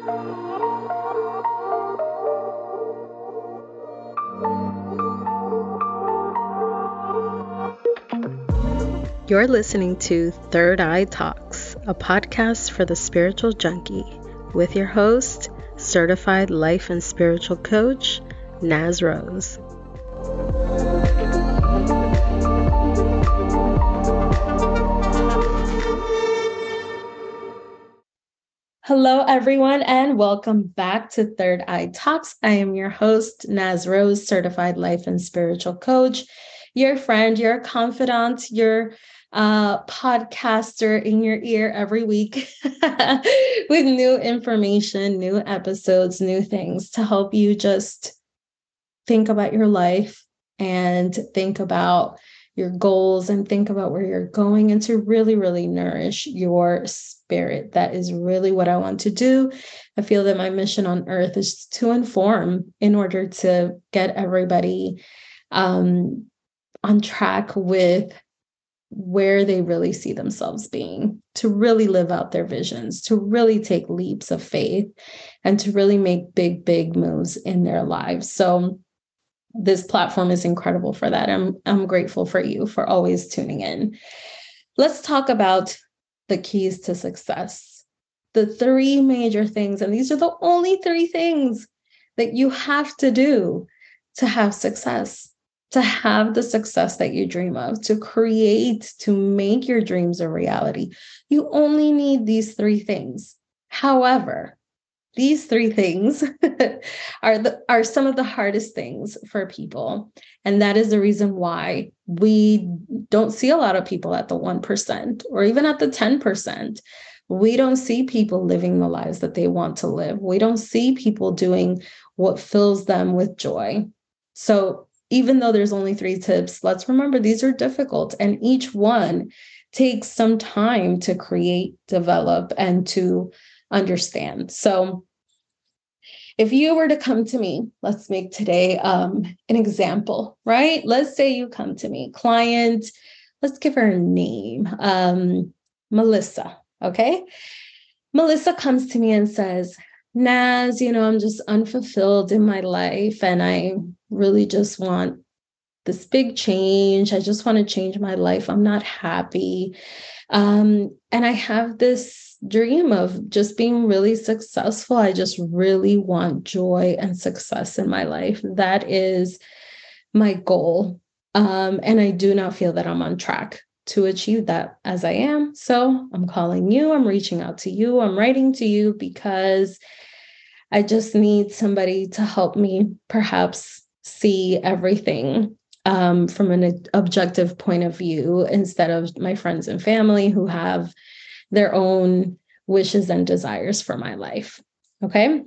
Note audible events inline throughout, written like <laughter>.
You're listening to Third Eye Talks, a podcast for the spiritual junkie, with your host, certified life and spiritual coach, Naz Rose. Hello, everyone, and welcome back to Third Eye Talks. I am your host, Naz Rose, certified life and spiritual coach, your friend, your confidant, your uh, podcaster in your ear every week <laughs> with new information, new episodes, new things to help you just think about your life and think about your goals and think about where you're going and to really, really nourish your spirit. That is really what I want to do. I feel that my mission on earth is to inform in order to get everybody um, on track with where they really see themselves being, to really live out their visions, to really take leaps of faith, and to really make big, big moves in their lives. So, this platform is incredible for that. I'm, I'm grateful for you for always tuning in. Let's talk about the keys to success. The three major things, and these are the only three things that you have to do to have success to have the success that you dream of, to create, to make your dreams a reality. You only need these three things. However, these three things <laughs> are the, are some of the hardest things for people. And that is the reason why we don't see a lot of people at the 1% or even at the 10% we don't see people living the lives that they want to live. We don't see people doing what fills them with joy. So even though there's only three tips, let's remember these are difficult and each one takes some time to create, develop, and to understand. So, if you were to come to me, let's make today um, an example, right? Let's say you come to me, client, let's give her a name, um, Melissa, okay? Melissa comes to me and says, Naz, you know, I'm just unfulfilled in my life and I really just want this big change. I just want to change my life. I'm not happy. Um, and I have this dream of just being really successful. I just really want joy and success in my life. That is my goal. Um, and I do not feel that I'm on track to achieve that as I am. So I'm calling you, I'm reaching out to you, I'm writing to you because I just need somebody to help me perhaps see everything um, from an objective point of view instead of my friends and family who have their own wishes and desires for my life. Okay.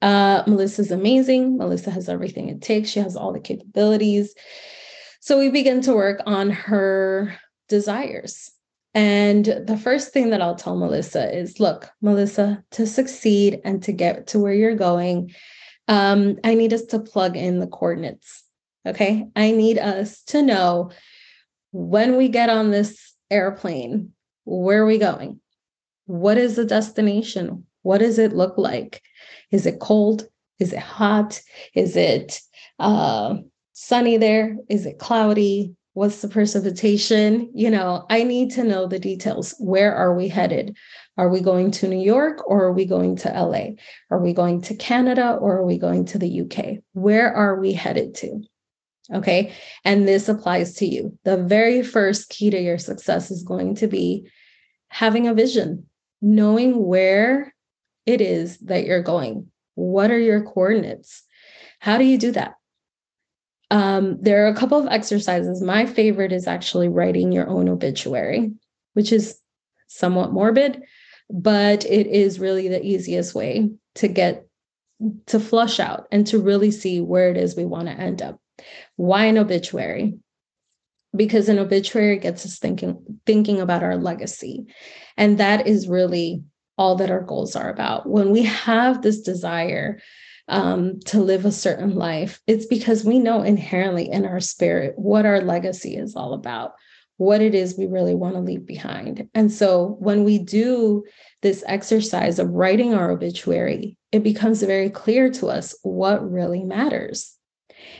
Uh, Melissa's amazing. Melissa has everything it takes, she has all the capabilities. So we begin to work on her desires. And the first thing that I'll tell Melissa is look, Melissa, to succeed and to get to where you're going, um, I need us to plug in the coordinates. Okay. I need us to know when we get on this airplane, where are we going? What is the destination? What does it look like? Is it cold? Is it hot? Is it uh, sunny there? Is it cloudy? What's the precipitation? You know, I need to know the details. Where are we headed? Are we going to New York or are we going to LA? Are we going to Canada or are we going to the UK? Where are we headed to? Okay. And this applies to you. The very first key to your success is going to be having a vision, knowing where it is that you're going. What are your coordinates? How do you do that? Um, there are a couple of exercises. My favorite is actually writing your own obituary, which is somewhat morbid, but it is really the easiest way to get to flush out and to really see where it is we want to end up. Why an obituary? Because an obituary gets us thinking thinking about our legacy. And that is really all that our goals are about. When we have this desire um, to live a certain life, it's because we know inherently in our spirit what our legacy is all about. what it is we really want to leave behind. And so when we do this exercise of writing our obituary, it becomes very clear to us what really matters.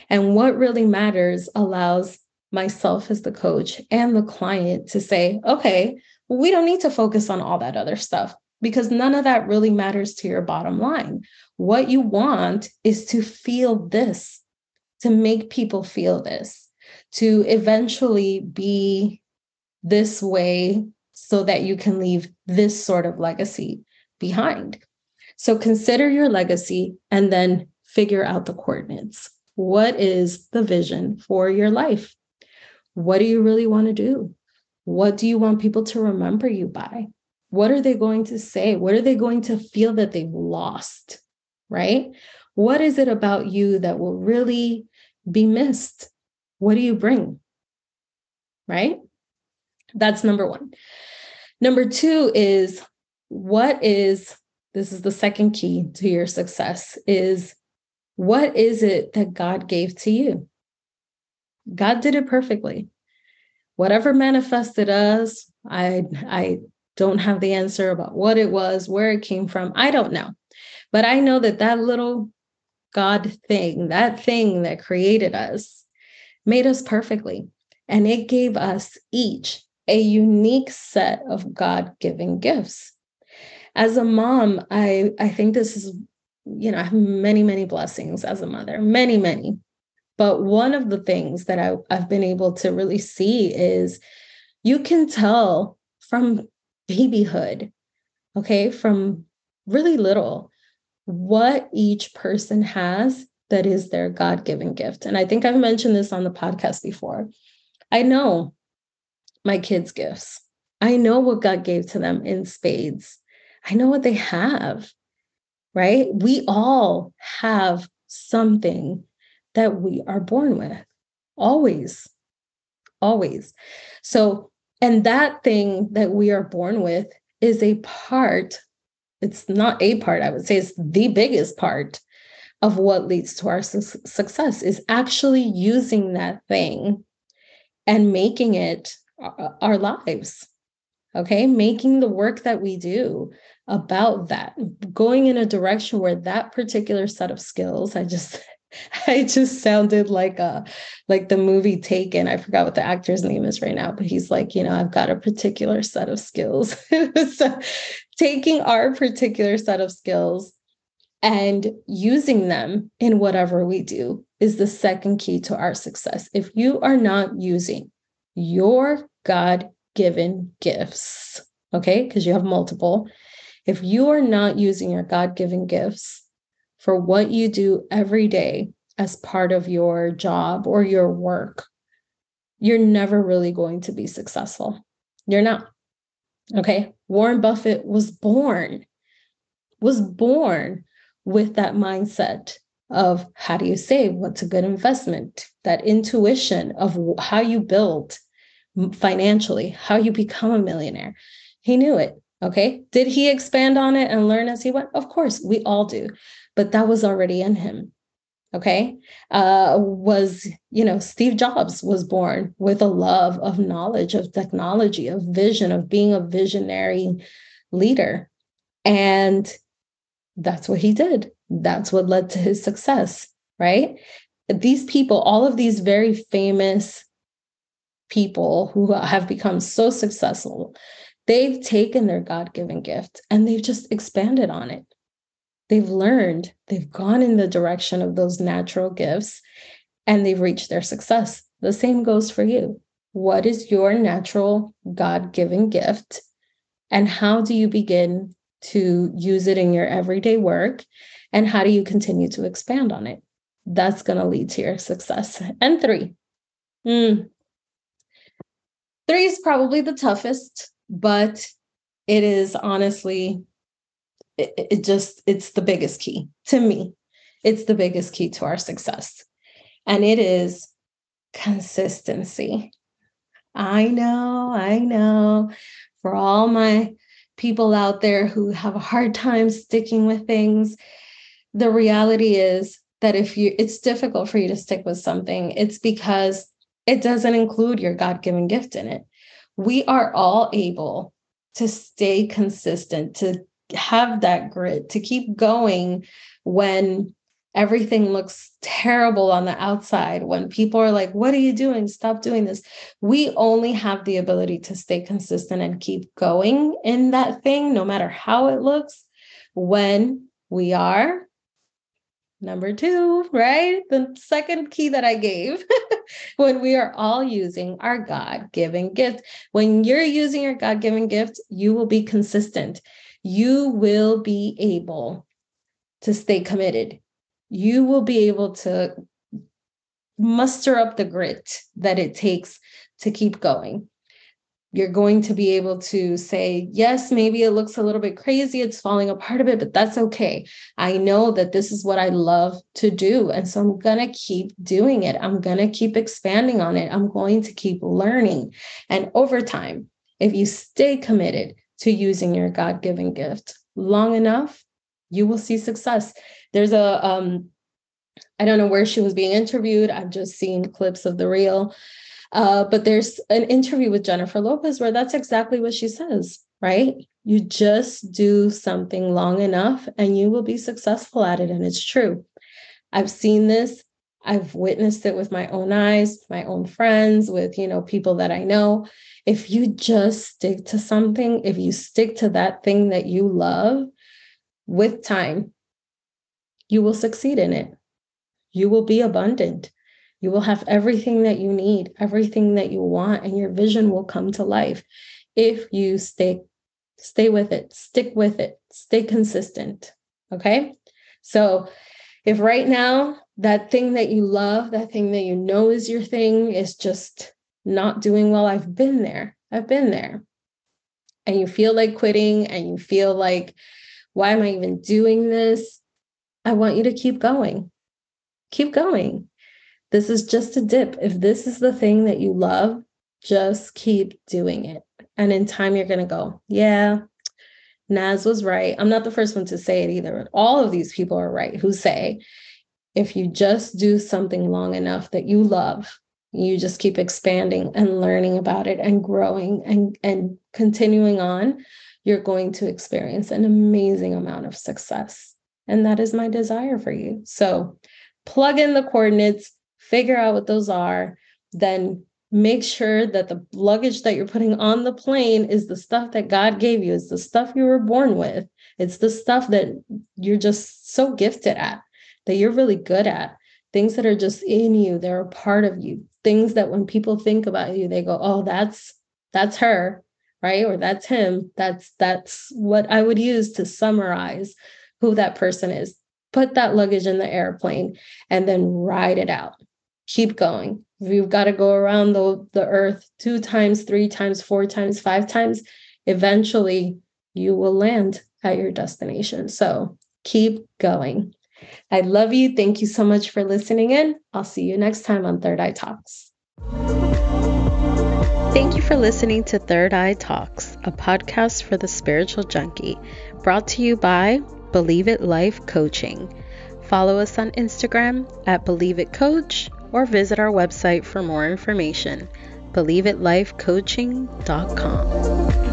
And what really matters allows myself as the coach and the client to say, okay, we don't need to focus on all that other stuff because none of that really matters to your bottom line. What you want is to feel this, to make people feel this, to eventually be this way so that you can leave this sort of legacy behind. So consider your legacy and then figure out the coordinates. What is the vision for your life? What do you really want to do? What do you want people to remember you by? What are they going to say? What are they going to feel that they've lost? Right? What is it about you that will really be missed? What do you bring? Right? That's number one. Number two is what is this is the second key to your success is what is it that God gave to you? God did it perfectly. Whatever manifested us, I I don't have the answer about what it was, where it came from. I don't know. But I know that that little God thing, that thing that created us, made us perfectly. And it gave us each a unique set of God given gifts. As a mom, I, I think this is, you know, I have many, many blessings as a mother, many, many. But one of the things that I, I've been able to really see is you can tell from babyhood, okay, from really little, what each person has that is their God given gift. And I think I've mentioned this on the podcast before. I know my kids' gifts, I know what God gave to them in spades, I know what they have, right? We all have something that we are born with, always, always. So and that thing that we are born with is a part, it's not a part, I would say it's the biggest part of what leads to our su- success is actually using that thing and making it our lives. Okay, making the work that we do about that, going in a direction where that particular set of skills, I just <laughs> I just sounded like a like the movie Taken. I forgot what the actor's name is right now, but he's like, you know, I've got a particular set of skills. <laughs> so taking our particular set of skills and using them in whatever we do is the second key to our success. If you are not using your God-given gifts, okay, because you have multiple, if you are not using your God-given gifts for what you do every day as part of your job or your work, you're never really going to be successful. You're not. Okay. Warren Buffett was born, was born with that mindset of how do you save? What's a good investment? That intuition of how you build financially, how you become a millionaire. He knew it. Okay. Did he expand on it and learn as he went? Of course, we all do but that was already in him okay? Uh, was you know steve jobs was born with a love of knowledge of technology of vision of being a visionary leader. And that's what he did. That's what led to his success right? These people all of these very famous people who have become so successful they've taken their god-given gift and they've just expanded on it they've learned, they've gone in the direction of those natural gifts and they've reached their success. The same goes for you. What is your natural God given gift? And how do you begin to use it in your everyday work? And how do you continue to expand on it? That's going to lead to your success. And three. Mm. Three is probably the toughest, but it is honestly it, it just it's the biggest key to me. It's the biggest key to our success. And it is consistency. I know i know. For all my people out there who have a hard time sticking with things the reality is that if you it's difficult for you to stick with something it's because it doesn't include your god-given gift in it. We are all able to stay consistent, to have that grit, to keep going when everything looks terrible on the outside, when people are like, What are you doing? Stop doing this. We only have the ability to stay consistent and keep going in that thing, no matter how it looks, when we are number two, right? The second key that I gave <laughs> when we are all using our God given gift. When you're using your God given gift, you will be consistent. You will be able to stay committed. You will be able to muster up the grit that it takes to keep going you're going to be able to say, yes, maybe it looks a little bit crazy, it's falling apart a bit, but that's okay. I know that this is what I love to do. And so I'm going to keep doing it. I'm going to keep expanding on it. I'm going to keep learning. And over time, if you stay committed to using your God given gift long enough, you will see success. There's a, um, I don't know where she was being interviewed. I've just seen clips of the reel uh, but there's an interview with Jennifer Lopez where that's exactly what she says, right? You just do something long enough and you will be successful at it. And it's true. I've seen this. I've witnessed it with my own eyes, my own friends, with, you know, people that I know. If you just stick to something, if you stick to that thing that you love with time, you will succeed in it. You will be abundant. You will have everything that you need, everything that you want, and your vision will come to life if you stay stay with it, stick with it, stay consistent. Okay? So, if right now that thing that you love, that thing that you know is your thing is just not doing well, I've been there. I've been there. And you feel like quitting and you feel like, why am I even doing this? I want you to keep going. Keep going. This is just a dip. If this is the thing that you love, just keep doing it. And in time, you're going to go, yeah, Naz was right. I'm not the first one to say it either. All of these people are right who say, if you just do something long enough that you love, you just keep expanding and learning about it and growing and, and continuing on, you're going to experience an amazing amount of success. And that is my desire for you. So plug in the coordinates, figure out what those are, then make sure that the luggage that you're putting on the plane is the stuff that God gave you, it's the stuff you were born with. It's the stuff that you're just so gifted at, that you're really good at, things that are just in you, they're a part of you, things that when people think about you, they go, oh, that's that's her, right? Or that's him. That's that's what I would use to summarize who that person is. Put that luggage in the airplane and then ride it out keep going. You've got to go around the, the earth two times, three times, four times, five times. Eventually, you will land at your destination. So keep going. I love you. Thank you so much for listening in. I'll see you next time on Third Eye Talks. Thank you for listening to Third Eye Talks, a podcast for the spiritual junkie, brought to you by Believe It Life Coaching. Follow us on Instagram at Believe It Coach or visit our website for more information believeItLifeCoaching.com.